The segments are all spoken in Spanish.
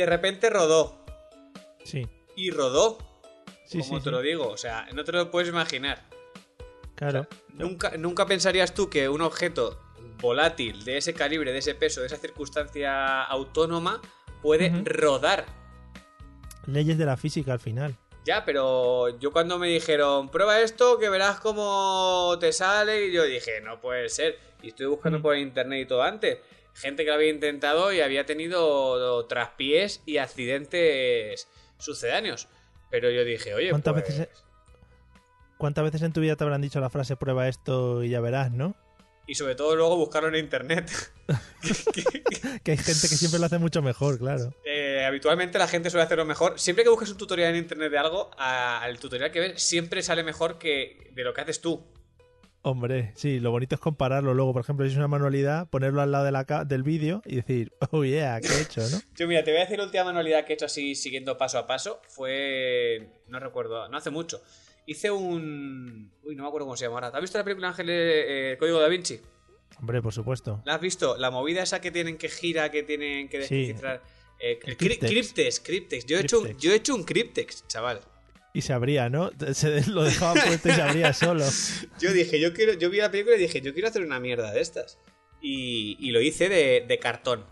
De repente rodó. Sí, Y rodó. sí, como sí. te sí. lo digo. O sea, no te lo puedes imaginar. Claro. Nunca, nunca pensarías tú que un objeto volátil de ese calibre, de ese peso, de esa circunstancia autónoma puede rodar. Leyes de la física al final. Ya, pero yo cuando me dijeron, prueba esto que verás cómo te sale, y yo dije, no puede ser. Y estoy buscando por internet y todo antes. Gente que lo había intentado y había tenido traspiés y accidentes sucedáneos. Pero yo dije, oye, ¿Cuántas pues, veces ¿Cuántas veces en tu vida te habrán dicho la frase prueba esto y ya verás, no? Y sobre todo luego buscarlo en internet. Que hay gente que siempre lo hace mucho mejor, claro. Eh, habitualmente la gente suele hacerlo mejor. Siempre que busques un tutorial en internet de algo, al tutorial que ves siempre sale mejor que de lo que haces tú. Hombre, sí, lo bonito es compararlo luego. Por ejemplo, si es una manualidad, ponerlo al lado de la ca- del vídeo y decir, oh yeah, ¿qué he hecho, no? Yo, mira, te voy a decir la última manualidad que he hecho así, siguiendo paso a paso. Fue. No recuerdo, no hace mucho. Hice un. Uy, no me acuerdo cómo se llama ahora. ¿Has visto la película Ángel eh, Código da Vinci? Hombre, por supuesto. ¿La has visto? La movida esa que tienen que gira, que tienen que Sí. descifrar. Eh, El el cri- cryptex. Cryptex, Cryptex. Yo he, hecho un, yo he hecho un Cryptex, chaval. Y se abría, ¿no? Se lo dejaba puesto y se abría solo. Yo dije, yo quiero, yo vi la película y dije, yo quiero hacer una mierda de estas. Y, y lo hice de, de cartón.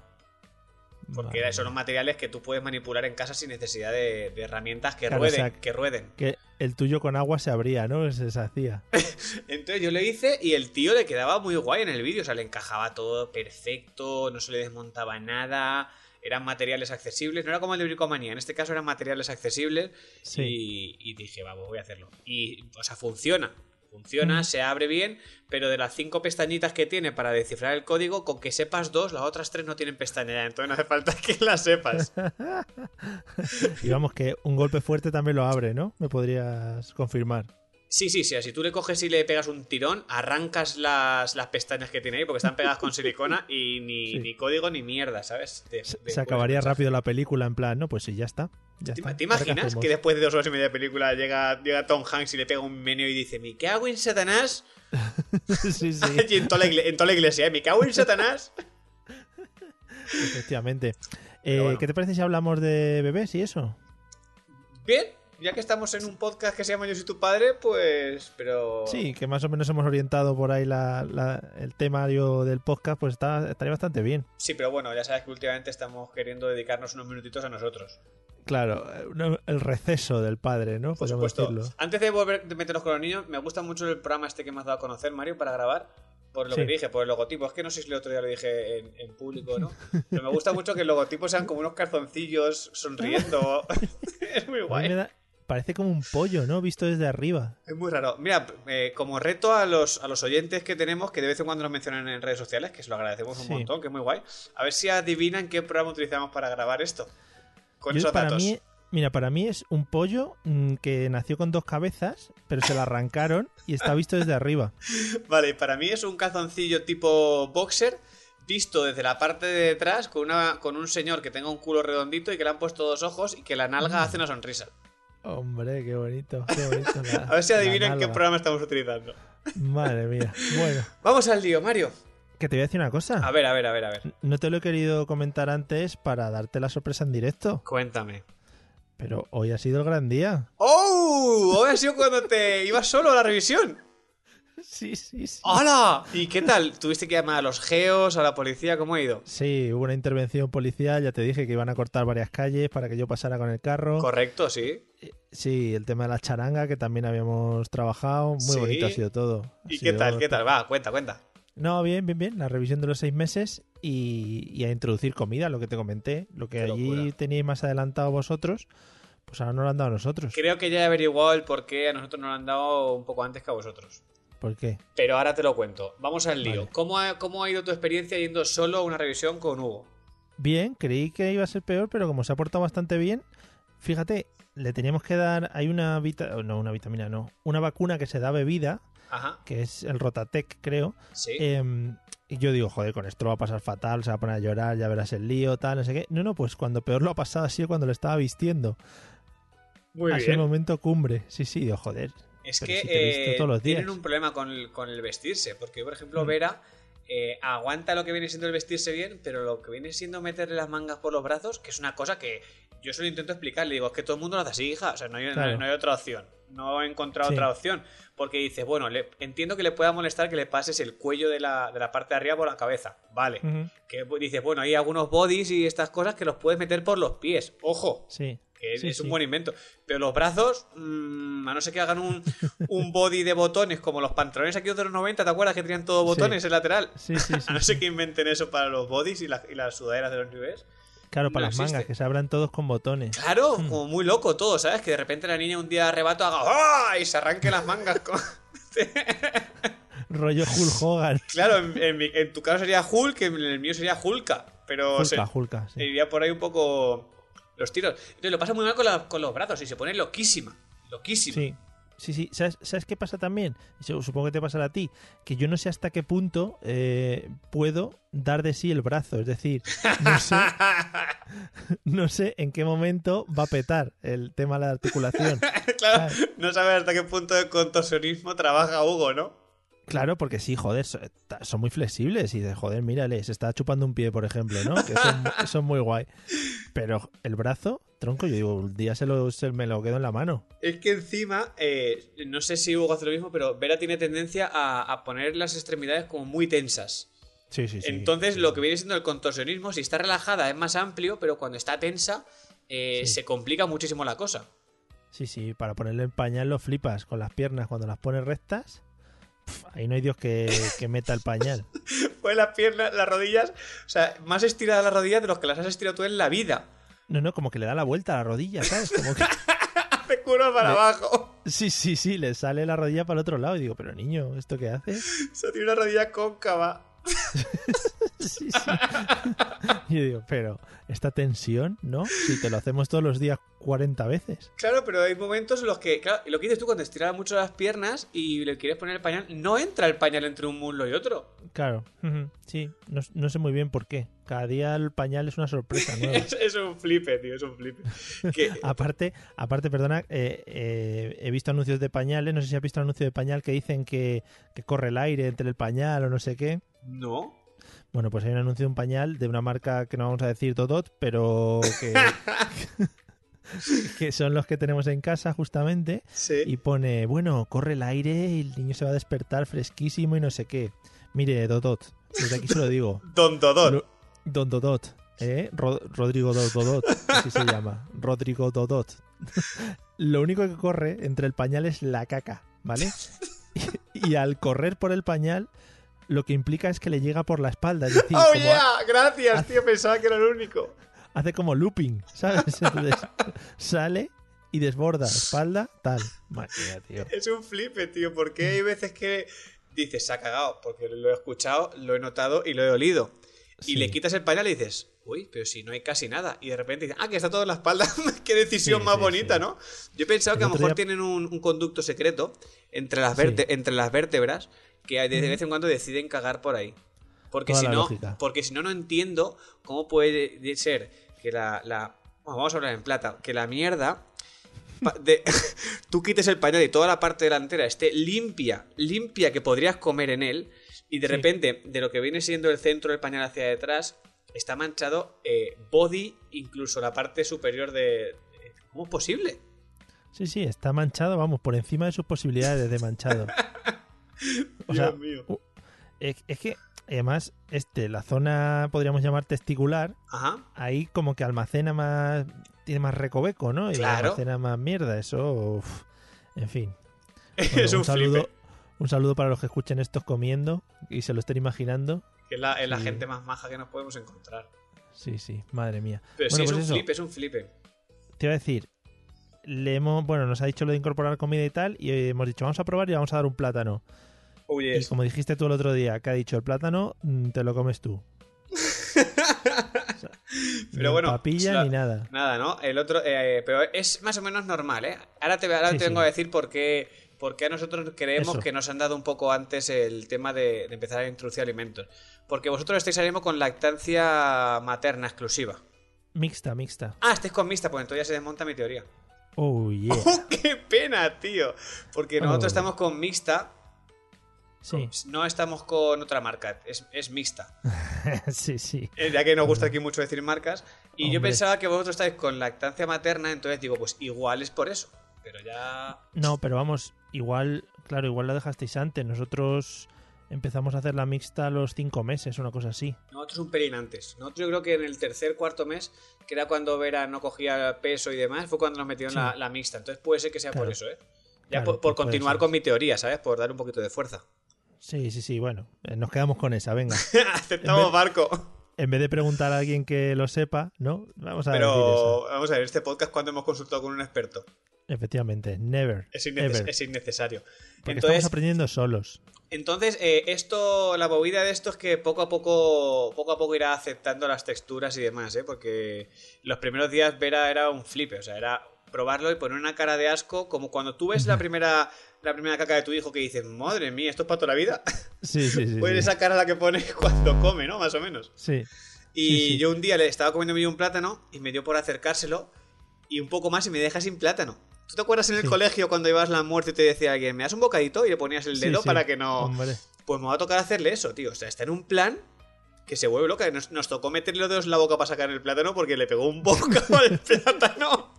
Porque Madre son los materiales que tú puedes manipular en casa sin necesidad de, de herramientas que Claro, rueden, o sea, que rueden. Que el tuyo con agua se abría, ¿no? Se deshacía. Entonces yo lo hice y el tío le quedaba muy guay en el vídeo. O sea, le encajaba todo perfecto, no se le desmontaba nada. Eran materiales accesibles. No era como el de Bricomanía. En este caso eran materiales accesibles. Sí. Y, y dije, vamos, voy a hacerlo. Y, o sea, funciona. Funciona, Mm. se abre bien, pero de las cinco pestañitas que tiene para descifrar el código, con que sepas dos, las otras tres no tienen pestaña. Entonces no hace falta que las sepas. Y vamos, que un golpe fuerte también lo abre, ¿no? Me podrías confirmar. Sí, sí, sí. Si tú le coges y le pegas un tirón, arrancas las, las pestañas que tiene ahí porque están pegadas con silicona y ni, Sí. ni código ni mierda, ¿sabes? De- Se, de- se acabaría rápido la película en plan, no, pues sí, ya está. Ya ¿Te, está. te ¿Ahora qué imaginas que después de dos horas y media de película llega, llega Tom Hanks y le pega un meneo y dice, me cago en Satanás? sí, sí, y en toda, la igle- en toda la iglesia, ¿eh? me cago en Satanás. efectivamente. Eh, bueno. ¿Qué te parece si hablamos de bebés y eso? Bien, ya que estamos en un podcast que se llama Yo soy tu padre, pues... Pero... Sí, que más o menos hemos orientado por ahí la, la- el temario del podcast, pues está, estaría bastante bien. Sí, pero bueno, ya sabes que últimamente estamos queriendo dedicarnos unos minutitos a nosotros. Claro, eh, el receso del padre, ¿no? Por Podríamos supuesto. decirlo. Antes de volver de meternos con los niños, me gusta mucho el programa este que me has dado a conocer, Mario, para grabar. Por lo Sí. que dije, por el logotipo. Es que no sé si el otro día lo dije en, en público no. Pero me gusta mucho que el logotipo sean como unos calzoncillos sonriendo. es muy A mí guay. me da- parece como un pollo, ¿no? Visto desde arriba. Es muy raro. Mira, eh, como reto a los, a los oyentes que tenemos, que de vez en cuando nos mencionan en redes sociales, que se lo agradecemos un Sí. montón, que es muy guay, a ver si adivinan qué programa utilizamos para grabar esto. Con Yo, esos para datos. mí, mira, para mí es un pollo mm, que nació con dos cabezas, pero se la arrancaron y está visto desde arriba. Vale, para mí es un calzoncillo tipo boxer visto desde la parte de detrás con, una, con un señor que tenga un culo redondito y que le han puesto dos ojos y que la Mm. nalga hace una sonrisa. Hombre, qué bonito, qué bonito. la- A ver si adivinan qué programa estamos utilizando. Madre mía. Bueno, Vamos al lío, Mario. que te voy a decir una cosa. A ver, a ver, a ver, a ver. No te lo he querido comentar antes para darte la sorpresa en directo, Cuéntame. pero hoy ha sido el gran día. ¡Oh! Hoy ha sido cuando te ibas solo a la revisión. Sí, sí, sí. ¡Hola! ¿Y qué tal? ¿Tuviste que llamar a los geos, a la policía? ¿Cómo ha ido? Sí, hubo una intervención policial, ya te dije que iban a cortar varias calles para que yo pasara con el carro. Correcto, sí. Eh, Sí, el tema de la charanga que también habíamos trabajado. Muy Sí. bonito ha sido todo. Ha ¿Y sido- qué tal? ¿Qué tal? Va, cuenta, cuenta. No, bien, bien, bien. La revisión de los seis meses y, y a introducir comida, lo que te comenté. Lo que Qué allí locura. teníais más adelantado vosotros, pues ahora no lo han dado a nosotros. Creo que ya he averiguado el por qué a nosotros nos lo han dado un poco antes que a vosotros. ¿Por qué? Pero ahora te lo cuento. Vamos al lío. Vale. ¿Cómo, ha, ¿Cómo ha ido tu experiencia yendo solo a una revisión con Hugo? Bien, creí que iba a ser peor, pero como se ha portado bastante bien, fíjate, le teníamos que dar, hay una vita, no, una vitamina, no, una vacuna que se da bebida, Ajá. que es el Rotatec, creo. Sí. em, y yo digo, joder, con esto lo va a pasar fatal, se va a poner a llorar, ya verás el lío, tal, no sé qué. No, no, pues cuando peor lo ha pasado ha sido cuando lo estaba vistiendo. Muy ha sido el momento cumbre. Sí, sí, digo, joder. Es que si eh, todos los días. tienen un problema con el, con el vestirse. Porque, por ejemplo, Mm. Vera eh, aguanta lo que viene siendo el vestirse bien, pero lo que viene siendo meterle las mangas por los brazos, que es una cosa que yo solo intento explicarle. Digo, es que todo el mundo lo hace así, hija. O sea, no hay, no hay- Claro. no hay otra opción. No he encontrado Sí. otra opción. Porque dices, bueno, le- entiendo que le pueda molestar que le pases el cuello de la, de la parte de arriba por la cabeza. Vale. Que dices, bueno, hay algunos bodies y estas cosas que los puedes meter por los pies. Ojo. Sí. Que es, Sí, es un sí. buen invento. Pero los brazos, mm, a no ser que hagan un, un body de botones como los pantalones aquí de los 90, ¿te acuerdas que tenían todos Sí. botones en lateral? Sí, sí, sí. A no ser que inventen eso para los bodies y, la- y las sudaderas de los niveles. Claro, para no las existe. mangas, que se abran todos con botones. Claro, Hmm. como muy loco todo, ¿sabes? Que de repente la niña un día de arrebato haga ¡Ah! y se arranque las mangas. con- Rollo Hulk Hogan. claro, en, en mi- en tu caso sería Hulk, en el mío sería Hulka. Pero se- Hulka, sí. iría por ahí un poco los tiros. Entonces lo pasa muy mal con, la- con los brazos y se pone loquísima. Loquísima. Sí, sí, sí. ¿Sabes, sabes qué pasa también? Supongo que te pasará a ti. Que yo no sé hasta qué punto eh, puedo dar de sí el brazo. Es decir, no sé, no sé en qué momento va a petar el tema de la articulación. claro, no sabes hasta qué punto de contorsionismo trabaja Hugo, ¿no? Claro, porque sí, joder, son muy flexibles. Y de joder, mírale, se está chupando un pie, por ejemplo, ¿no? Que son, son muy guay. Pero el brazo, tronco, yo digo, un día se, lo, se me lo quedo en la mano. Es que encima, eh, no sé si Hugo hace lo mismo, pero Vera tiene tendencia a, a poner las extremidades como muy tensas. Sí, sí, sí. Entonces, lo que viene siendo el contorsionismo, si está relajada es más amplio, pero cuando está tensa, eh, Sí. se complica muchísimo la cosa. Sí, sí, para ponerle el pañal lo flipas con las piernas cuando las pones rectas. Ahí no hay Dios que, que meta el pañal. Pues las piernas, las rodillas, o sea, más estiradas las rodillas de los que las has estirado tú en la vida. No, no, como que le da la vuelta a la rodilla, ¿sabes? Como que... Hace curva para Le- abajo. Sí, sí, sí, le sale la rodilla para el otro lado y digo, pero niño, ¿esto qué hace? O sea, tiene una rodilla cóncava. Sí, sí. Y yo digo, pero esta tensión, ¿no? Si te lo hacemos todos los días 40 veces. Claro, pero hay momentos en los que, claro, lo que dices tú cuando estiras mucho las piernas y le quieres poner el pañal, no entra el pañal entre un muslo y otro. Claro, sí, no, no sé muy bien por qué. Cada día el pañal es una sorpresa nueva. Es, es un flipe, tío, es un flipe. Que, Aparte, aparte, perdona, eh, eh, he visto anuncios de pañales, no sé si has visto anuncio de pañal que dicen que, que corre el aire entre el pañal o no sé qué. No. Bueno, pues hay un anuncio de un pañal de una marca que no vamos a decir Dodot, pero que, que son los que tenemos en casa justamente. Sí. Y pone, bueno, corre el aire y el niño se va a despertar fresquísimo y no sé qué. Mire, Dodot, desde aquí se lo digo. Don Dodot. Don Dodot, ¿eh? Ro- Rodrigo Do- Dodot, así se llama. Rodrigo Dodot. Lo único que corre entre el pañal es la caca, ¿vale? Y al correr por el pañal, lo que implica es que le llega por la espalda. Es decir, ¡Oh, yeah! Gracias, tío, pensaba que era el único. hace como looping, ¿sabes? Entonces sale y desborda espalda, tal. Madre mía, tío. Es un flipe, tío, porque hay veces que dices, se ha cagado, porque lo he escuchado, lo he notado y lo he olido. Y Sí. le quitas el pañal y dices, uy, pero si no hay casi nada. Y de repente dices, ah, que está todo en la espalda. Qué decisión Sí, más sí, bonita. ¿no? Yo he pensado El que a lo mejor día- tienen un, un conducto secreto entre las, entre las vértebras que de vez en cuando deciden cagar por ahí. Porque Toda si no, lógica. porque si no, no entiendo cómo puede ser que la, vamos a hablar en plata, que la mierda de, tú quites el pañal y toda la parte delantera esté limpia, limpia que podrías comer en él, y de Sí. repente, de lo que viene siendo el centro del pañal hacia detrás, está manchado eh, body, incluso la parte superior de... ¿Cómo es posible? Sí, sí, está manchado, vamos, por encima de sus posibilidades de manchado. O sea, mío. Es, es que además, este, la zona podríamos llamar testicular, Ajá. ahí como que almacena más, tiene más recoveco, ¿no? Y Claro. almacena más mierda, eso, uf, en fin. es un, saludo, flipe. un saludo para los que escuchen estos comiendo y se lo estén imaginando. Que es la, es la Sí. gente más maja que nos podemos encontrar. Sí, sí, madre mía. Pero Bueno, sí, es pues un eso. flipe, es un flipe. Te iba a decir, le hemos, bueno, nos ha dicho lo de incorporar comida y tal, y hemos dicho, vamos a probar y vamos a dar un plátano. Oh, Y como dijiste tú el otro día, que ha dicho el plátano, mm, te lo comes tú. O sea, Pero ni bueno, papilla la- ni nada. Nada, ¿no? El otro, eh, pero es más o menos normal, ¿eh? Ahora te, ahora Sí, te vengo sí. a decir por qué, por qué a nosotros creemos Eso. que nos han dado un poco antes el tema de, de empezar a introducir alimentos. Porque vosotros estáis ahora mismo con lactancia materna exclusiva. Mixta, mixta. Ah, estáis con mixta, pues entonces ya se desmonta mi teoría. Oh, yeah. ¡Qué pena, tío! Porque nosotros Oh. estamos con mixta, Sí, no estamos con otra marca, es, es mixta. sí, sí. Eh, Ya que nos gusta aquí mucho decir marcas. Y yo pensaba que vosotros estáis con lactancia materna, entonces digo, pues igual es por eso. Pero ya. No, pero vamos, igual, claro, igual la dejasteis antes. Nosotros empezamos a hacer la mixta a los cinco meses, una cosa así. Nosotros un pelín antes. Nosotros yo creo que en el tercer, cuarto mes, que era cuando Vera no cogía peso y demás, fue cuando nos metieron Sí. la, la mixta. Entonces puede ser que sea por eso, ¿eh? Ya Claro, por, por pues continuar con mi teoría, ¿sabes? Por dar un poquito de fuerza. Sí, sí, sí, bueno, eh, nos quedamos con esa, venga. Aceptamos En vez- barco. En vez de preguntar a alguien que lo sepa, ¿no? Vamos a decir eso. Pero vamos a ver, este podcast cuando hemos consultado con un experto. Efectivamente, never. Es, inneces- ever. es innecesario. Porque Entonces, estamos aprendiendo solos. Entonces, eh, esto, la movida de esto es que poco a poco, poco a poco irá aceptando las texturas y demás, ¿eh? Porque los primeros días Vera era un flipe, o sea, era probarlo y poner una cara de asco, como cuando tú ves la primera, la primera caca de tu hijo que dices, madre mía, ¿esto es para toda la vida? Sí, sí, sí. Pues sí. esa cara la que pone cuando come, ¿no? Más o menos. Sí, Y Sí, sí. yo un día le estaba comiendo yo un plátano y me dio por acercárselo y un poco más y me deja sin plátano. ¿Tú te acuerdas en el Sí. colegio cuando ibas la muerte y te decía alguien, me das un bocadito y le ponías el dedo sí. para que no... Hombre. Pues me va a tocar hacerle eso, tío. O sea, está en un plan que se vuelve loca. Nos, nos tocó meterle los dedos en la boca para sacar el plátano porque le pegó un bocado al plátano.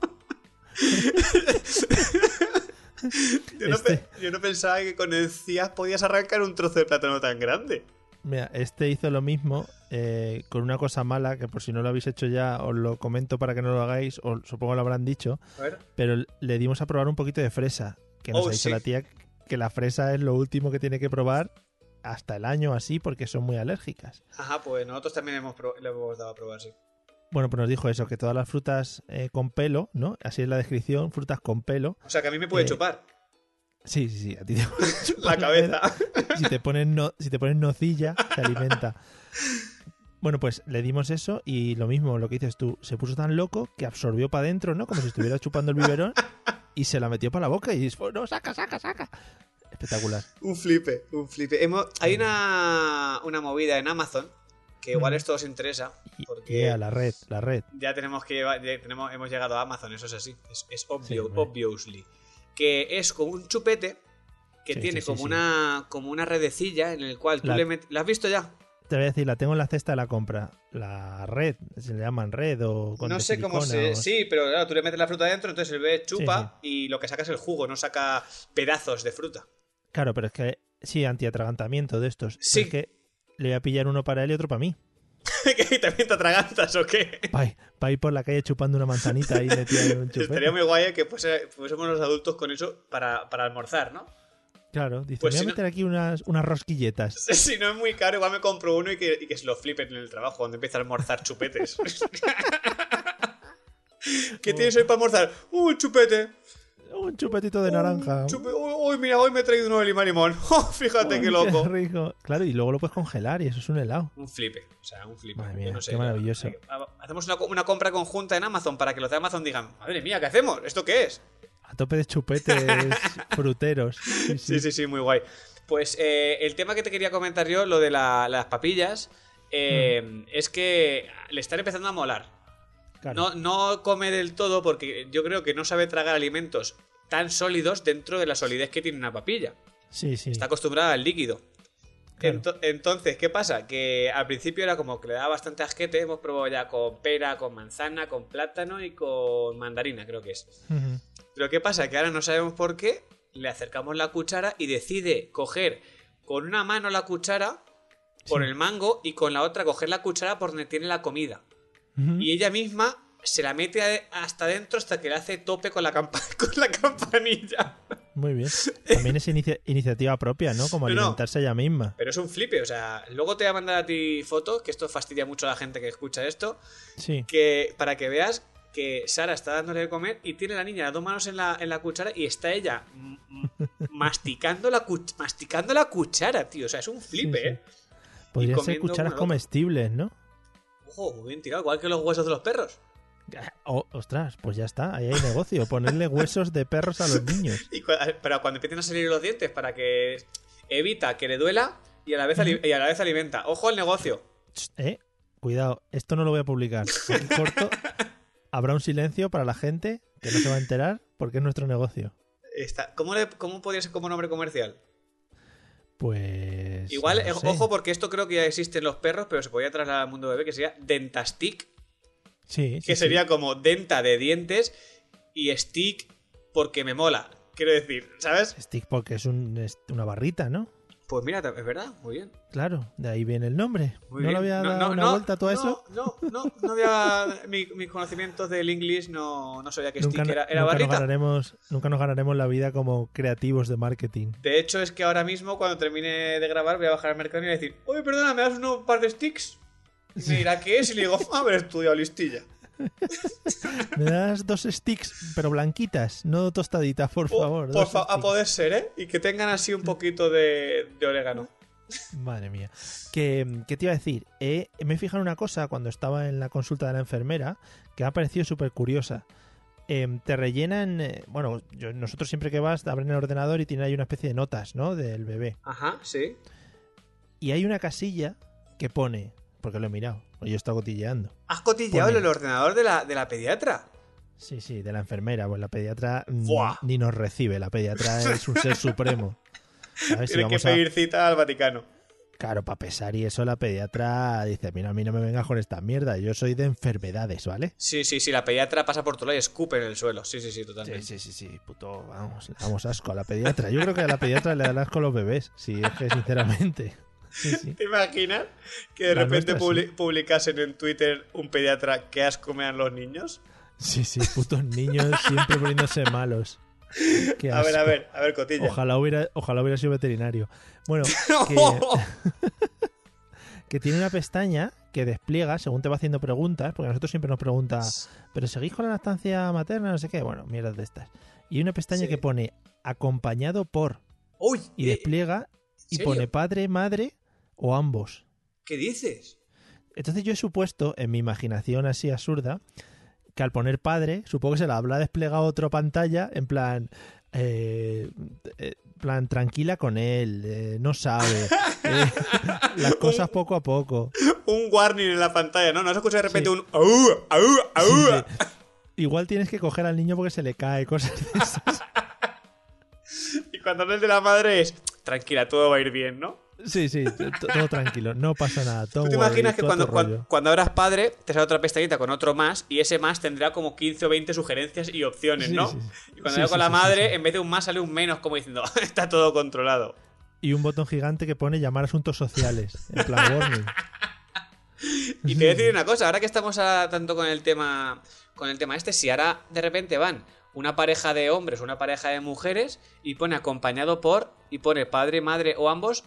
yo, no Este- yo no pensaba que con encías podías arrancar un trozo de plátano tan grande. Mira, este hizo lo mismo eh, con una cosa mala, que por si no lo habéis hecho ya, os lo comento para que no lo hagáis, o supongo lo habrán dicho, pero le dimos a probar un poquito de fresa, que nos Oh, ha dicho sí. la tía que la fresa es lo último que tiene que probar hasta el año así, porque son muy alérgicas. Ajá, pues nosotros también hemos le hemos dado a probar, sí. Bueno, pues nos dijo eso, que todas las frutas eh, con pelo, ¿no? Así es la descripción, frutas con pelo. O sea, que a mí me puede Eh, chupar Sí, sí, sí, a ti te la cabeza. si te ponen no, si te ponen nocilla, se alimenta. Bueno, pues le dimos eso y lo mismo, lo que dices tú, se puso tan loco que absorbió para adentro, ¿no? Como si estuviera chupando el biberón y se la metió para la boca y dijo, no, saca, saca, saca. Espectacular. un flipe, un flipe. Hemos- hay una, una movida en Amazon que igual Mm. esto os interesa. Porque- y a la red, la red. Ya tenemos que llevar- ya tenemos, hemos llegado a Amazon, eso es así. Es, es obvio, obviously. Que es como un chupete que Sí, tiene sí, como sí. una como una redecilla en el cual tú La- le metes. ¿La has visto ya? Te voy a decir, la tengo en la cesta de la compra. La red, se le llaman red o con no sé cómo se. o- Sí, pero claro, tú le metes la fruta dentro, entonces el bebé chupa y lo que saca es el jugo, no saca pedazos de fruta. Claro, pero es que sí, antiatragantamiento de estos. Sí. Es que le voy a pillar uno para él y otro para mí. ¿Que también te atragantas o qué? Para ir por la calle chupando una manzanita ahí metida un chupete. Estaría muy guay que fuese- fuésemos los adultos con eso para, para almorzar, ¿no? Claro, dice, Pues voy a si no- meter aquí unas, unas rosquilletas. Si no es muy caro, igual me compro uno y que, y que se lo flipen en el trabajo cuando empieza a almorzar chupetes. ¿Qué tienes hoy para almorzar? Un chupete. Un chupetito de naranja. Chupe- Uy, mira, hoy me he traído uno de limón limón. Oh, fíjate Uy, qué loco. rico. Claro, y luego lo puedes congelar y eso es un helado. Un flipe, o sea, un flipe. Madre Yo mía, no sé, qué maravilloso. hay- Hacemos una, una compra conjunta en Amazon para que los de Amazon digan, madre mía, ¿qué hacemos? ¿Esto qué es? A tope de chupetes fruteros. Sí, sí. Sí, sí, sí, muy guay. Pues eh, el tema que te quería comentar yo, lo de la- las papillas, eh, Mm. es que le están empezando a molar. Claro. No, no come del todo porque yo creo que no sabe tragar alimentos tan sólidos dentro de la solidez que tiene una papilla. Sí, sí. Está acostumbrada al líquido. Claro. Entonces, ¿qué pasa? Que al principio era como que le daba bastante asquete. Hemos probado ya con pera, con manzana, con plátano y con mandarina, creo que es. Pero ¿qué pasa? Que ahora no sabemos por qué. Le acercamos la cuchara y decide coger con una mano la cuchara por Sí. el mango y con la otra coger la cuchara por donde tiene la comida. Y ella misma se la mete hasta dentro hasta que le hace tope con la, campa- con la campanilla. Muy bien. También es inicia- iniciativa propia, ¿no? Como no. alimentarse ella misma. Pero es un flipe, o sea, luego te voy a mandar a ti fotos, que esto fastidia mucho a la gente que escucha esto, Sí. que para que veas que Sara está dándole de comer y tiene la niña las dos manos en la, en la cuchara y está ella masticando la, masticando la cuchara, tío. O sea, es un flipe, Sí, sí. ¿eh? Podrían ser cucharas comestibles, ¿no? Ojo, muy bien tirado, igual que los huesos de los perros. Oh, ostras, pues ya está, ahí hay negocio. Ponerle huesos de perros a los niños. Y cu- pero cuando empiecen a salir los dientes para que evita que le duela y a la vez, ali- y a la vez alimenta. Ojo al negocio. Eh, cuidado, esto no lo voy a publicar. Aquí corto. Habrá un silencio para la gente que no se va a enterar porque es nuestro negocio. Está, ¿cómo, le- ¿Cómo podría ser como nombre comercial? Pues. Igual, no eh, sé. ojo, porque esto creo que ya existe en los perros, pero se podría trasladar al mundo bebé, que sería Dentastic, Sí, sí, que sí. sería como denta de dientes y stick porque me mola. Quiero decir, ¿sabes? Stick porque es, un- es una barrita, ¿no? Pues mira, es verdad, muy bien. Claro, de ahí viene el nombre. Muy ¿No bien. le había dado no, una no, vuelta a todo eso? No, no, no había. mi- mis conocimientos del inglés no, no sabía que Nunca, stick era, era nunca nos ganaremos, nunca nos ganaremos la vida como creativos de marketing. De hecho, es que ahora mismo, cuando termine de grabar, voy a bajar al mercado y voy a decir: Oye, perdona, ¿me das un par de sticks? Y me dirá qué es y le digo: Haber estudiado listilla. Me das dos sticks, pero blanquitas, no tostaditas, por Por, favor. por fa- a poder ser, ¿eh? Y que tengan así un poquito de, de orégano. Madre mía. Que, ¿Qué te iba a decir? Eh, me he fijado en una cosa cuando estaba en la consulta de la enfermera que me ha parecido súper curiosa. Em, te rellenan, eh, bueno, yo- nosotros siempre que vas abren el ordenador y tiene ahí una especie de notas, ¿no? Del bebé. Ajá, sí. Y hay una casilla que pone, porque lo he mirado, yo he estado cotilleando. ¿Has cotilleado Pone- el ordenador de la, de la pediatra? Sí, sí, de la enfermera. Pues la pediatra Buah. ni nos recibe. La pediatra es un ser supremo. ¿Sabes? Si Tienes que a- pedir cita al Vaticano. Claro, para pesar y eso, la pediatra dice: Mira, a mí no me vengas con esta mierda. Yo soy de enfermedades, ¿vale? Sí, sí, sí, la pediatra pasa por tu lado y escupe en el suelo. Sí, sí, sí, totalmente. Sí, sí, sí, sí, puto, vamos, le damos asco a la pediatra. Yo creo que a la pediatra le dan asco a los bebés, sí, es que sinceramente. Sí, sí. ¿Te imaginas que de La repente nuestra, publicasen en Twitter un pediatra que asco me dan los niños? Sí, sí, putos niños siempre poniéndose malos. Qué A ver, a ver, a ver, cotilla. Ojalá hubiera, ojalá hubiera sido veterinario. Bueno, que, que tiene una pestaña que despliega según te va haciendo preguntas, porque a nosotros siempre nos pregunta, ¿pero seguís con la lactancia materna? No sé qué. Bueno, mierdas de estas. Y hay una pestaña Sí. que pone acompañado por Uy, y despliega y pone padre, madre o ambos. ¿qué dices? Entonces yo he supuesto, en mi imaginación así absurda, que al poner padre, supongo que se la habrá desplegado otra pantalla, en plan, eh, eh, plan tranquila con él, eh, no sabe, eh, las cosas poco a poco. Un warning en la pantalla, ¿no? No se escucha de repente Sí. un au, au, au. Sí, sí. Igual tienes que coger al niño porque se le cae, cosas de esas. Y cuando no es de la madre es tranquila, todo va a ir bien, ¿no? Sí, sí, todo tranquilo, no pasa nada. ¿Tú don't te imaginas que todo cuando, cuando, cuando eras padre te sale otra pestañita con otro más y ese más tendrá como 15 o 20 sugerencias y opciones, Sí, ¿no? sí. Y cuando con la madre, en vez de un más sale un menos, como diciendo, está todo controlado. Y un botón gigante que pone llamar asuntos sociales, en plan warning. Y te voy a decir una cosa, ahora que estamos a- tanto con el tema con el tema este, si ahora de repente van una pareja de hombres o una pareja de mujeres y pone acompañado por y pone padre, madre o ambos,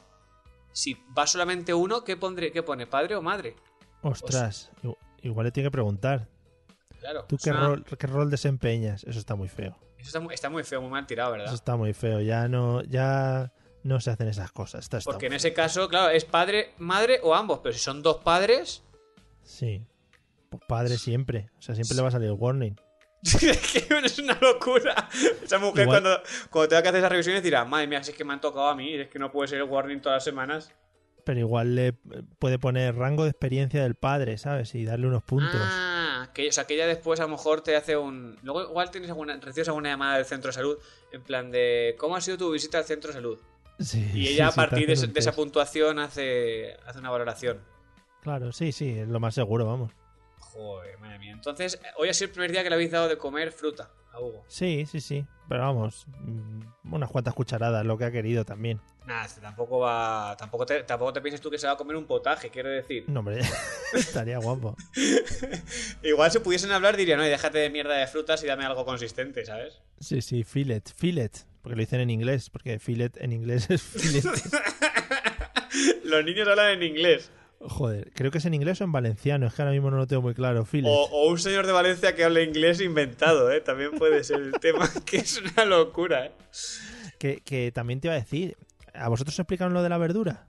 si va solamente uno, ¿qué, pondré, qué pone? ¿Padre o madre? Ostras, igu- igual le tiene que preguntar. Claro. ¿Tú qué rol, qué rol desempeñas? Eso está muy feo. Eso está, muy- está muy feo, muy mal tirado, Eso ¿verdad? está muy feo. Ya no, ya no se hacen esas cosas. Está, está Porque en ese caso, claro, es padre, madre o ambos, pero si son dos padres. Sí. Pues padre siempre. O sea, siempre le va a salir el warning. es una locura. Esa mujer Igual- cuando, cuando tenga que hacer esas revisiones dirá, madre mía, si es que me han tocado a mí, es que no puede ser el warning todas las semanas. Pero igual le eh, puede poner rango de experiencia del padre, ¿sabes? Y darle unos puntos. Ah, que, o sea, que ella después a lo mejor te hace un... Luego igual tienes alguna, recibes alguna llamada del centro de salud en plan de ¿cómo ha sido tu visita al centro de salud? Sí, Y ella a sí, partir de, de esa puntuación hace, hace una valoración. Claro, sí, sí, es lo más seguro, vamos. Joder, madre mía. Entonces, hoy ha sido el primer día que le habéis dado de comer fruta a Hugo. Sí, sí, sí. Pero vamos, mm, unas cuantas cucharadas, lo que ha querido también. Nada, este tampoco va. Tampoco te, tampoco te pienses tú que se va a comer un potaje, quiero decir. No, hombre, estaría guapo. Igual si pudiesen hablar diría, no, y déjate de mierda de frutas y dame algo consistente, ¿sabes? Sí, sí, fillet, fillet. Porque lo dicen en inglés, porque fillet en inglés es fillet. Los niños hablan en inglés. Joder, creo que es en inglés o en valenciano, es que ahora mismo no lo tengo muy claro. Fillet. O, o un señor de Valencia que habla inglés inventado, ¿eh? También puede ser el tema, que es una locura, ¿eh? Que, que también te iba a decir, ¿a vosotros os explicaron lo de la verdura?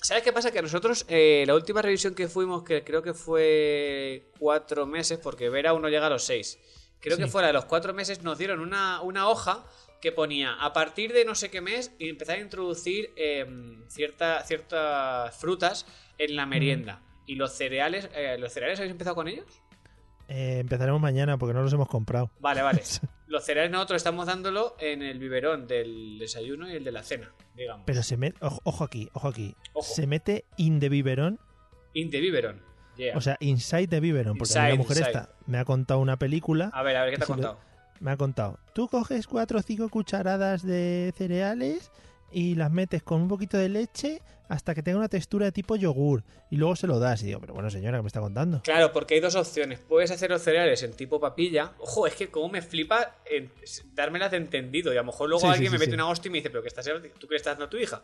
¿Sabes qué pasa? Que nosotros, eh, la última revisión que fuimos, que creo que fue cuatro meses, porque Vera aún no llega a los seis. Creo Sí. que fuera de los cuatro meses nos dieron una, una hoja que ponía a partir de no sé qué mes y empezar a introducir em, cierta- ciertas frutas en la merienda. ¿Y los cereales? eh, ¿Los cereales habéis empezado con ellos? Eh, empezaremos mañana porque no los hemos comprado. Vale, vale. Los cereales nosotros estamos dándolo en el biberón del desayuno y el de la cena, digamos. Pero se mete, ojo, ojo aquí, ojo aquí. Ojo. Se mete in the biberón, In the biberón. Yeah. o sea, inside the biberón, porque a mí la Inside, mujer inside. esta me ha contado una película, a ver, a ver, ¿qué te ha lo- contado? me ha contado, tú coges cuatro o cinco cucharadas de cereales y las metes con un poquito de leche hasta que tenga una textura de tipo yogur y luego se lo das y digo, pero bueno señora, ¿qué me está contando? Claro, porque hay dos opciones. Puedes hacer los cereales en tipo papilla. Ojo, es que como me flipa en- dármelas de entendido. Y a lo mejor luego Sí, alguien sí, me mete una hostia y me dice, pero ¿qué estás haciendo? ¿Tú qué le estás dando a tu hija?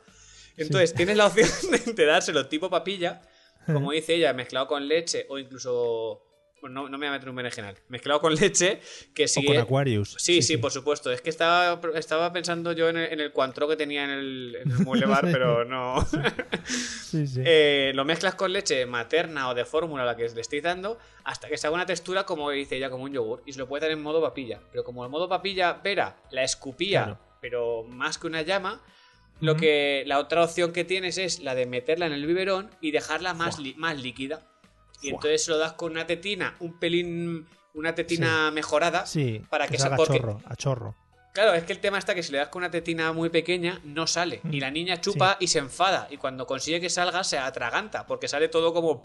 Entonces, tienes la opción de, de dárselo tipo papilla, como dice ella, mezclado con leche o incluso... Bueno, no, no me voy a meter un berenjenal. Mezclado con leche, que si o con Aquarius. Sí, sí, por supuesto. Es que estaba, estaba pensando yo en el, en el cuantro que tenía en el, en el mueble bar, pero no. Sí, sí. Eh, lo mezclas con leche materna o de fórmula, la que le estéis dando, hasta que se haga una textura, como dice ella, como un yogur. Y se lo puede dar en modo papilla. Pero como el modo papilla, Vera la escupía, Claro. pero más que una llama, lo que la otra opción que tienes es la de meterla en el biberón y dejarla más, li- más líquida. Y entonces lo das con una tetina, un pelín, una tetina mejorada. sí, para que se se- haga porque- chorro, a chorro. Claro, es que el tema está que si le das con una tetina muy pequeña, no sale. Y la niña chupa y se enfada. Y cuando consigue que salga, se atraganta. Porque sale todo como.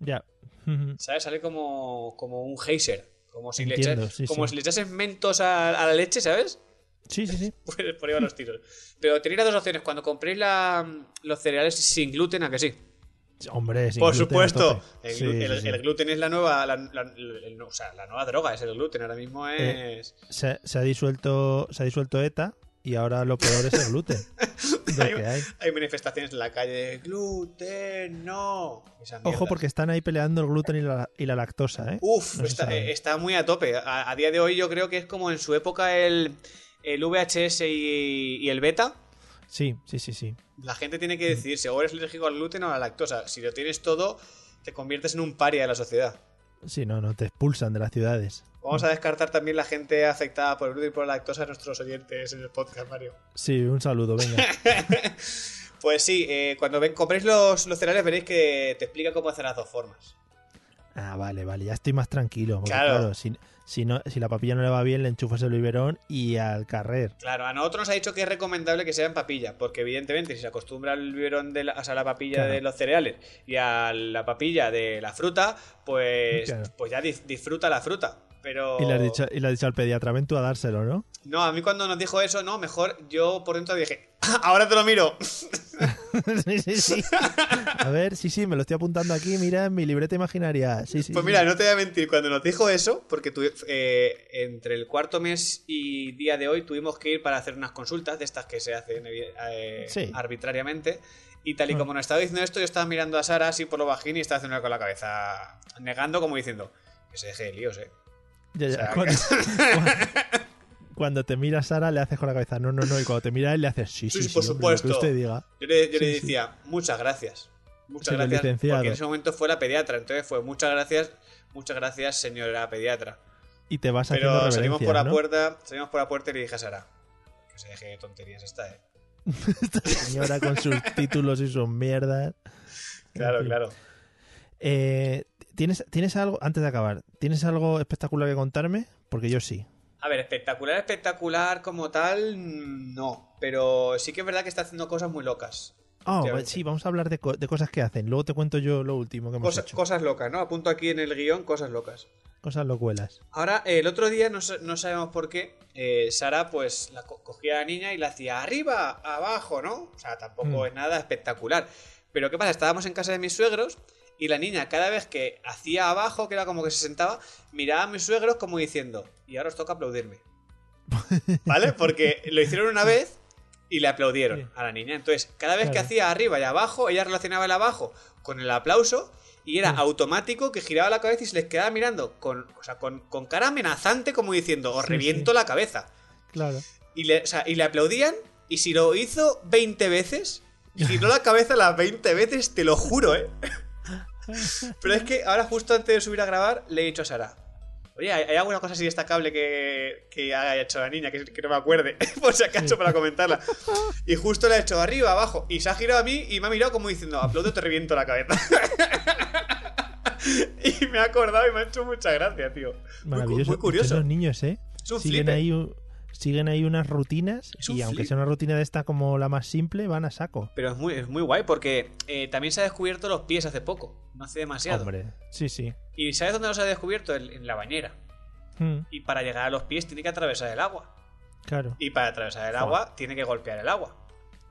Ya. ¿Sabes? Sale como, como un geyser. Como si, le, Entiendo, echas- sí, como sí. si le echases mentos a, a la leche, ¿sabes? Sí, sí, sí. Pues por ahí van los tiros. Pero tenéis las dos opciones. Cuando compréis la- los cereales sin gluten, ¿a que sí? Hombre, sin por gluten supuesto. El, Sí, glu- el- sí, sí. el gluten es la nueva. la- la- el- o sea, la nueva droga es el gluten. Ahora mismo Eh, es. se, se ha disuelto se ha disuelto ETA y ahora lo peor es el gluten hay. Hay manifestaciones en la calle. Gluten, no. Ojo porque están ahí peleando el gluten y la, y la lactosa, ¿eh? Uf, No está muy a tope. A, a día de hoy yo creo que es como en su época el, el VHS y, y el beta. Sí, sí, sí, sí. La gente tiene que decidirse o eres alérgico al gluten o a la lactosa. Si lo tienes todo, te conviertes en un paria de la sociedad. Sí, no, no, te expulsan de las ciudades. Vamos a descartar también la gente afectada por el gluten y por la lactosa a nuestros oyentes en el podcast, Mario. Sí, un saludo, venga. Pues sí, eh, cuando ven, compréis los, los cereales veréis que te explica cómo hacer las dos formas. Ah, vale, vale, ya estoy más tranquilo. porque, Claro. claro, si, si, no, si la papilla no le va bien, le enchufas el biberón y al carrer. Claro, a nosotros nos ha dicho que es recomendable que sea en papilla, porque evidentemente si se acostumbra al biberón de la, o sea, a la papilla Claro. de los cereales y a la papilla de la fruta, pues, Claro. pues ya dis- disfruta la fruta. Pero Y le has dicho, y le has dicho al pediatra, ven tú a dárselo, ¿no? no, a mí cuando nos dijo eso, no, mejor yo por dentro dije, ahora te lo miro. sí, sí, sí. A ver, sí, sí, me lo estoy apuntando aquí, mira, en mi libreta imaginaria. Sí, sí. Pues sí. mira, no te voy a mentir, cuando nos dijo eso, porque tu- eh, entre el cuarto mes y día de hoy tuvimos que ir para hacer unas consultas de estas que se hacen eh, Sí. arbitrariamente. Y tal y Ah. como nos estaba diciendo esto, yo estaba mirando a Sara así por lo bajín y estaba haciendo con la cabeza, negando como diciendo, que se deje de líos, eh. Ya, ya, O sea, cuando, cuando- te mira Sara, le haces con la cabeza, no, no, no. Y cuando te mira él, le haces, sí, Sí, sí, sí, por sí, lo que supuesto. usted diga. Yo le, yo le decía, muchas gracias. Muchas gracias. licenciado. Porque en ese momento fue la pediatra. Entonces fue, muchas gracias, muchas gracias, señora pediatra. Y te vas haciendo Pero salimos por la ¿no? puerta, salimos por la puerta y le dije a Sara, que se deje de tonterías esta, eh. Esta señora con sus títulos y sus mierdas. Claro, claro. Eh, ¿tienes, ¿Tienes algo, antes de acabar, ¿tienes algo espectacular que contarme? Porque yo sí. A ver, espectacular, espectacular como tal, no. Pero sí que es verdad que está haciendo cosas muy locas. Oh, Efectivamente. sí, vamos a hablar de, co- de cosas que hacen. Luego te cuento yo lo último que hemos Cosa- hecho. cosas locas, ¿no? Apunto aquí en el guion cosas locas. Cosas locuelas. Ahora, eh, el otro día, no, sa- no sabemos por qué, eh, Sara pues la co- cogía a la niña y la hacía arriba, abajo, ¿no? O sea, tampoco Mm. es nada espectacular. Pero ¿qué pasa? Estábamos en casa de mis suegros y la niña cada vez que hacía abajo, que era como que se sentaba, miraba a mis suegros como diciendo, y ahora os toca aplaudirme. ¿Vale? Porque lo hicieron una vez y le aplaudieron Sí. a la niña. Entonces, cada vez que hacía arriba y abajo, ella relacionaba el abajo con el aplauso y era automático que giraba la cabeza y se les quedaba mirando con, o sea, con, con cara amenazante como diciendo, os Sí, reviento la cabeza. Claro. Y le, o sea, y le aplaudían y si lo hizo 20 veces, giró la cabeza las 20 veces, te lo juro, ¿eh? Pero es que ahora justo antes de subir a grabar le he dicho a Sara, oye, ¿hay, alguna cosa así destacable que, que haya hecho la niña que, que no me acuerde? Por si acaso para comentarla. Y justo le he hecho arriba, abajo, y se ha girado a mí y me ha mirado como diciendo, aplaudo, te reviento la cabeza. y me ha acordado y me ha hecho mucha gracia, tío. Muy, cu- Maravilloso. muy curioso. Los niños, ¿eh? Es un siguen flipe. ahí, siguen ahí unas rutinas y aunque sea una rutina de esta como la más simple, van a saco. Pero es muy, es muy guay porque eh, también se ha descubierto los pies hace poco, no hace demasiado. Hombre, sí, sí. ¿Y sabes dónde los ha descubierto? En, en la bañera. Mm, Y para llegar a los pies tiene que atravesar el agua. claro, Y para atravesar el agua tiene que golpear el agua.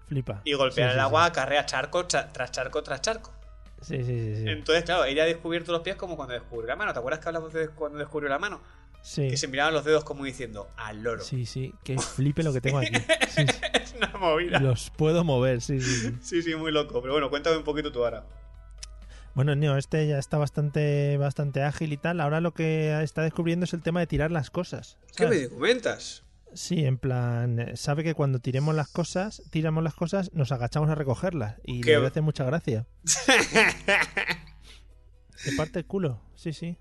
flipa. Y golpear Sí, el sí, agua acarrea charco cha- tras charco tras charco. Sí, sí, sí. sí, sí. Entonces, claro, ella ha descubierto los pies como cuando descubrió la mano. ¿Te acuerdas que hablamos de cuando descubrió la mano? Sí, Que se miraban los dedos como diciendo, al loro. sí, sí. Qué flipe lo que tengo aquí. Sí, sí. Es una movida. Los puedo mover, sí, sí, sí. Sí, muy loco. Pero bueno, cuéntame un poquito tú ahora. Bueno, Neo, este ya está bastante, bastante ágil y tal. Ahora lo que está descubriendo es el tema de tirar las cosas. ¿Qué me comentas? Sí, en plan, eh, sabe que cuando tiremos las cosas, tiramos las cosas, nos agachamos a recogerlas. Y Qué- le hace mucha gracia. Se parte el culo, sí, sí.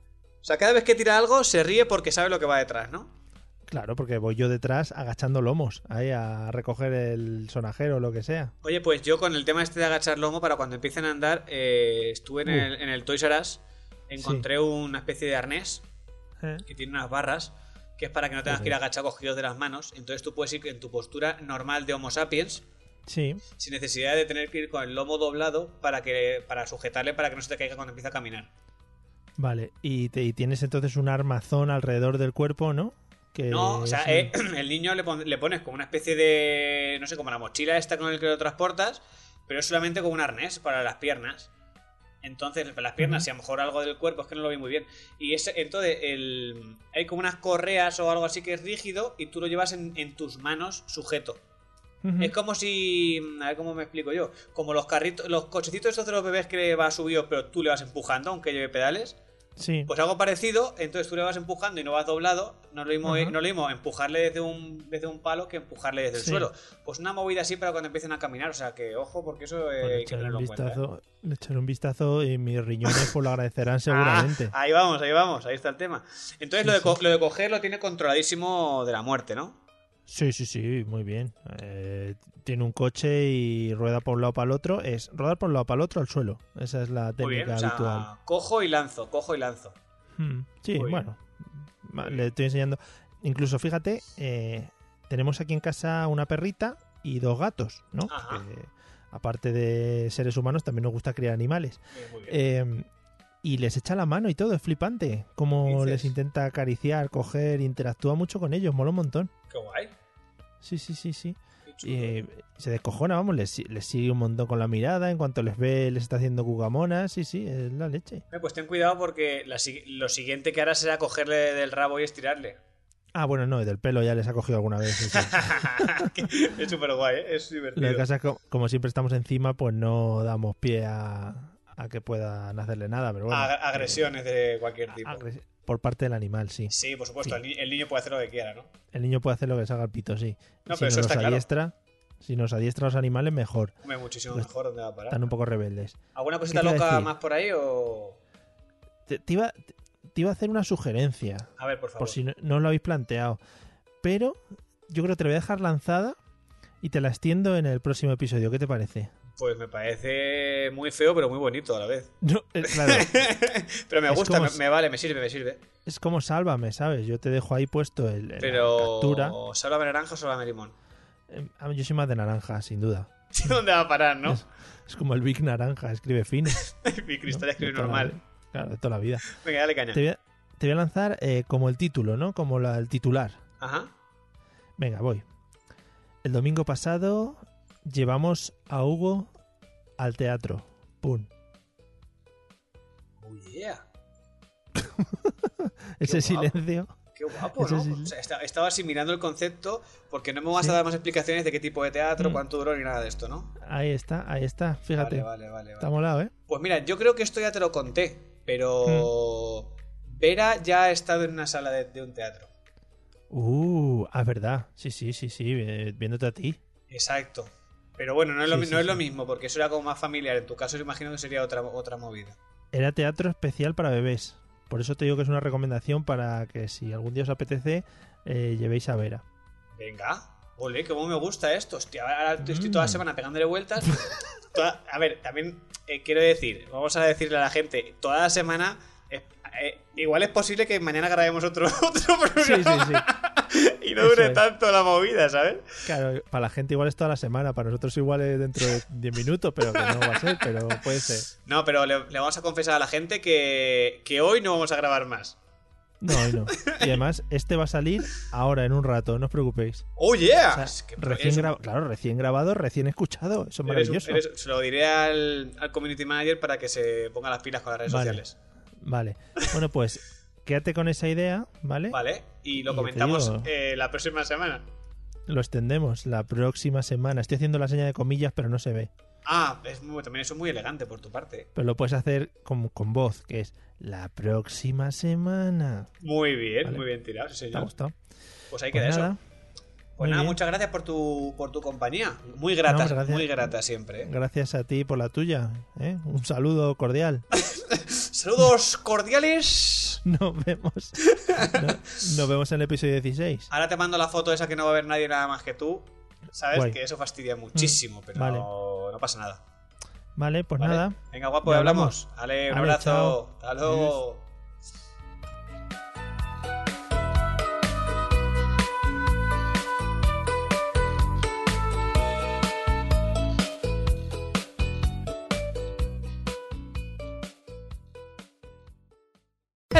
O sea, cada vez que tira algo se ríe porque sabe lo que va detrás, ¿no? Claro, porque voy yo detrás agachando lomos, ahí a recoger el sonajero o lo que sea. Oye, pues yo con el tema este de agachar lomo, para cuando empiecen a andar, eh, estuve en, Uh. el, en el Toys R Us, encontré una especie de arnés ¿Eh? que tiene unas barras, que es para que no tengas que ir agachado cogidos de las manos. Entonces tú puedes ir en tu postura normal de Homo sapiens, Sí, sin necesidad de tener que ir con el lomo doblado para, que, para sujetarle para que no se te caiga cuando empieza a caminar. Vale. Y, te- y tienes entonces un armazón alrededor del cuerpo, ¿no? Que No, o sea, es eh, el niño le, pon- le pones como una especie de. No sé, como la mochila esta con el que lo transportas, pero es solamente como un arnés para las piernas. Entonces, para las piernas, y a lo mejor algo del cuerpo, es que no lo vi muy bien. Y ese, entonces, el, hay como unas correas o algo así que es rígido y tú lo llevas en, en tus manos sujeto. Es como si. A ver cómo me explico yo. Como los carritos, los cochecitos estos de los bebés que va subido, pero tú le vas empujando, aunque lleve pedales. Sí, Pues algo parecido, entonces tú le vas empujando y no vas doblado. No lo mismo, no lo mismo empujarle desde un, desde un palo que empujarle desde el suelo. Pues una movida así para cuando empiecen a caminar. O sea que ojo, porque eso eh, Bueno, hay que echarle tenerlo un en cuenta. ¿eh? le echaré un vistazo y mis riñones pues lo agradecerán seguramente. Ah, ahí vamos, ahí vamos, ahí está el tema. Entonces Sí, lo, de lo de coger lo tiene controladísimo de la muerte, ¿no? Sí, sí, sí, muy bien. Eh, tiene un coche y rueda por un lado para el otro. Es rodar por un lado para el otro al suelo. Esa es la bien, técnica o sea, habitual. cojo y lanzo, cojo y lanzo. Hmm, Sí, Muy bueno. Le estoy enseñando. Incluso, fíjate, eh, tenemos aquí en casa una perrita y dos gatos, ¿no? Que, aparte de seres humanos, también nos gusta criar animales. Muy, muy bien. Eh, y les echa la mano y todo, es flipante. Como les intenta acariciar, coger, interactúa mucho con ellos, mola un montón. Qué guay. Sí, sí, sí, sí. eh, se descojona, vamos, les, les sigue un montón con la mirada, en cuanto les ve les está haciendo cugamonas, sí, sí, es la leche. Eh, Pues ten cuidado porque la lo siguiente que hará será cogerle del rabo y estirarle. Ah, bueno, no, del pelo ya les ha cogido alguna vez. sí, sí. es súper guay, ¿eh? es Lo divertido. que pasa es que co- como siempre estamos encima, pues no damos pie a, a que puedan hacerle nada, pero bueno. Ag- agresiones de cualquier tipo. Por parte del animal, sí. Sí, por supuesto, Sí. El, ni- el niño puede hacer lo que quiera, ¿no? El niño puede hacer lo que salga al pito, sí. No, si pero eso nos está los claro. adiestra, si nos adiestra a los animales, mejor. Hombre, muchísimo Pues mejor dónde va a parar. Están un poco rebeldes. ¿Alguna cosita loca más por ahí o...? Te, te iba, te iba a hacer una sugerencia. A ver, por favor. por si no, no lo habéis planteado. Pero yo creo que te la voy a dejar lanzada y te la extiendo en el próximo episodio. ¿Qué te parece? Pues me parece muy feo, pero muy bonito a la vez. No, eh, claro, pero me gusta, como me, vale, me sirve, me sirve. es como sálvame, ¿sabes? Yo te dejo ahí puesto el, el- la Pero... captura. ¿Sálvame naranja o sálvame limón? Eh, Yo soy más de naranja, sin duda. ¿Dónde va a parar, no? Es, es como el Big Naranja, escribe fine. Mi cristal escribe la normal. Claro, de toda la vida. Venga, dale caña. Te voy a, te voy a lanzar eh, como el título, ¿no? Como la- el titular. Ajá. Venga, voy. El domingo pasado llevamos a Hugo al teatro. Pum. Oh, yeah. Ese guapo. silencio. Qué guapo, ¿no? O sea, esta- estaba asimilando el concepto porque no me vas Sí. a dar más explicaciones de qué tipo de teatro, Mm. cuánto duró ni nada de esto, ¿no? Ahí está, ahí está. Fíjate. Vale, vale, vale. Está molado, ¿eh? Pues mira, yo creo que esto ya te lo conté, pero Mm. Vera ya ha estado en una sala de, de un teatro. Uh, ah, verdad. Sí, sí, sí, sí. eh, Viéndote a ti. Exacto. Pero bueno, no es, lo, Sí, mi- sí, no es sí. lo mismo, porque eso era como más familiar. En tu caso, imagino que sería otra, otra movida. Era teatro especial para bebés. Por eso te digo que es una recomendación para que si algún día os apetece, eh, llevéis a Vera. Venga. Ole, cómo me gusta esto. Hostia, ahora estoy toda la Mm. semana pegándole vueltas. Toda- a ver, también eh, quiero decir, vamos a decirle a la gente, toda la semana. eh, eh, igual es posible que mañana grabemos otro, otro programa Sí, sí, sí. No dure es. tanto la movida, ¿sabes? Claro, para la gente igual es toda la semana, para nosotros igual es dentro de 10 minutos, pero que no va a ser, pero puede ser. No, pero le, le vamos a confesar a la gente que, que hoy no vamos a grabar más. No, hoy no. Y además, este va a salir ahora, en un rato, no os preocupéis. ¡Oh, yeah! O sea, Es que recién gra- Claro, recién grabado, recién escuchado. Eso es eres maravilloso. eres- se lo diré al, al community manager para que se ponga las pilas con las redes Vale. sociales. Vale. Bueno, pues quédate con esa idea, ¿vale? Vale, y lo Y comentamos digo- eh, la próxima semana. Lo extendemos la próxima semana. Estoy haciendo la seña de comillas, pero no se ve. Ah, es muy- también eso es muy elegante por tu parte. Pero lo puedes hacer con, con voz, que es la próxima semana. Muy bien, Vale. muy bien tirado, sí, ¿Te ha señor. gustado? Pues ahí Pues queda nada, eso. Pues muy nada, bien. muchas gracias por tu, por tu compañía. Muy grata, gracias. muy grata siempre. ¿eh? Gracias a ti por la tuya. ¿eh? Un saludo cordial. Saludos cordiales. Nos vemos. No- nos vemos en el episodio 16. Ahora te mando la foto esa que no va a ver nadie nada más que tú. Sabes Guay. que eso fastidia muchísimo, pero vale. no, no pasa nada. Vale, pues ¿vale? nada. Venga, guapo, Ya hablamos. Dale, un abrazo. chao. Hasta luego.